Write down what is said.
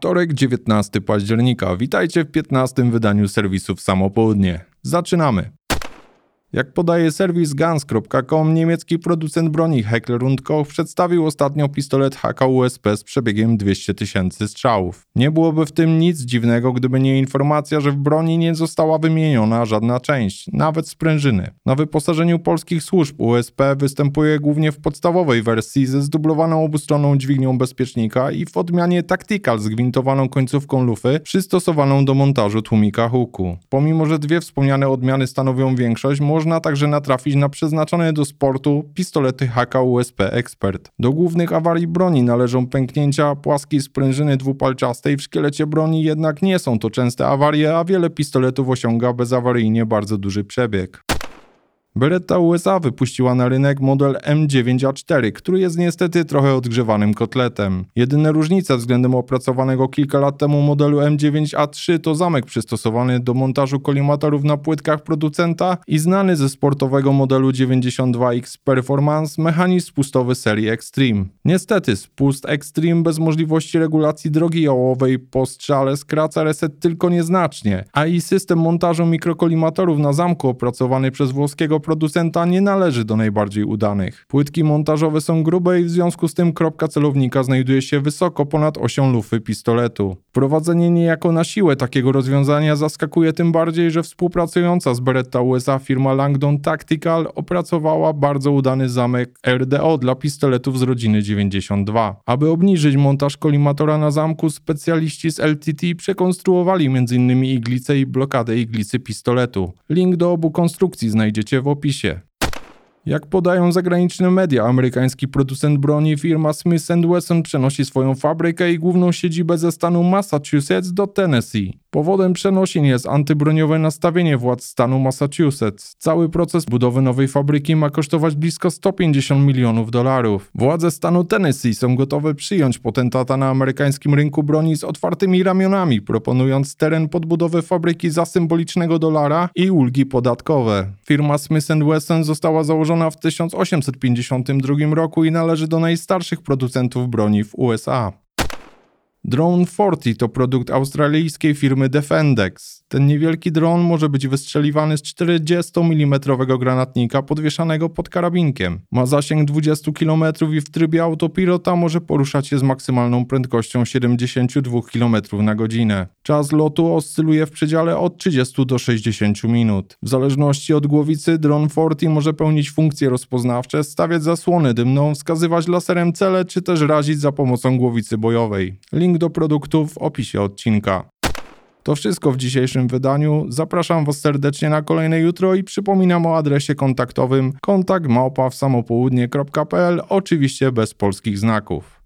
Wtorek, 19 października. Witajcie w 15 wydaniu serwisu w samo południe. Zaczynamy. Jak podaje serwis Guns.com, niemiecki producent broni Heckler Koch przedstawił ostatnio pistolet HK-USP z przebiegiem 200 tysięcy strzałów. Nie byłoby w tym nic dziwnego, gdyby nie informacja, że w broni nie została wymieniona żadna część, nawet sprężyny. Na wyposażeniu polskich służb USP występuje głównie w podstawowej wersji ze zdublowaną obustronną dźwignią bezpiecznika i w odmianie Tactical z gwintowaną końcówką lufy przystosowaną do montażu tłumika huku. Pomimo, że dwie wspomniane odmiany stanowią większość, można także natrafić na przeznaczone do sportu pistolety HK-USP Expert. Do głównych awarii broni należą pęknięcia płaskiej sprężyny dwupalczastej w szkielecie broni, jednak nie są to częste awarie, a wiele pistoletów osiąga bezawaryjnie bardzo duży przebieg. Beretta USA wypuściła na rynek model M9A4, który jest niestety trochę odgrzewanym kotletem. Jedyna różnica względem opracowanego kilka lat temu modelu M9A3 to zamek przystosowany do montażu kolimatorów na płytkach producenta i znany ze sportowego modelu 92X Performance mechanizm spustowy serii Extreme. Niestety spust Extreme bez możliwości regulacji drogi jałowej po strzale skraca reset tylko nieznacznie, a i system montażu mikrokolimatorów na zamku opracowany przez włoskiego producenta nie należy do najbardziej udanych. Płytki montażowe są grube i w związku z tym kropka celownika znajduje się wysoko ponad osią lufy pistoletu. Wprowadzenie niejako na siłę takiego rozwiązania zaskakuje tym bardziej, że współpracująca z Beretta USA firma Langdon Tactical opracowała bardzo udany zamek RDO dla pistoletów z rodziny 92. Aby obniżyć montaż kolimatora na zamku, specjaliści z LTT przekonstruowali m.in. iglicę i blokadę iglicy pistoletu. Link do obu konstrukcji znajdziecie w opisie. Jak podają zagraniczne media, amerykański producent broni firma Smith Wesson przenosi swoją fabrykę i główną siedzibę ze stanu Massachusetts do Tennessee. Powodem przenosin jest antybroniowe nastawienie władz stanu Massachusetts. Cały proces budowy nowej fabryki ma kosztować blisko 150 milionów dolarów. Władze stanu Tennessee są gotowe przyjąć potentata na amerykańskim rynku broni z otwartymi ramionami, proponując teren pod budowę fabryki za symbolicznego dolara i ulgi podatkowe. Firma Smith Wesson została założona w 1852 roku i należy do najstarszych producentów broni w USA. Drone 40 to produkt australijskiej firmy Defendex. Ten niewielki dron może być wystrzeliwany z 40 mm granatnika podwieszanego pod karabinkiem. Ma zasięg 20 km i w trybie autopilota może poruszać się z maksymalną prędkością 72 km na godzinę. Czas lotu oscyluje w przedziale od 30 do 60 minut. W zależności od głowicy Drone 40 może pełnić funkcje rozpoznawcze, stawiać zasłonę dymną, wskazywać laserem cele czy też razić za pomocą głowicy bojowej. Link do produktu w opisie odcinka. To wszystko w dzisiejszym wydaniu. Zapraszam Was serdecznie na kolejne jutro i przypominam o adresie kontaktowym kontakt oczywiście bez polskich znaków.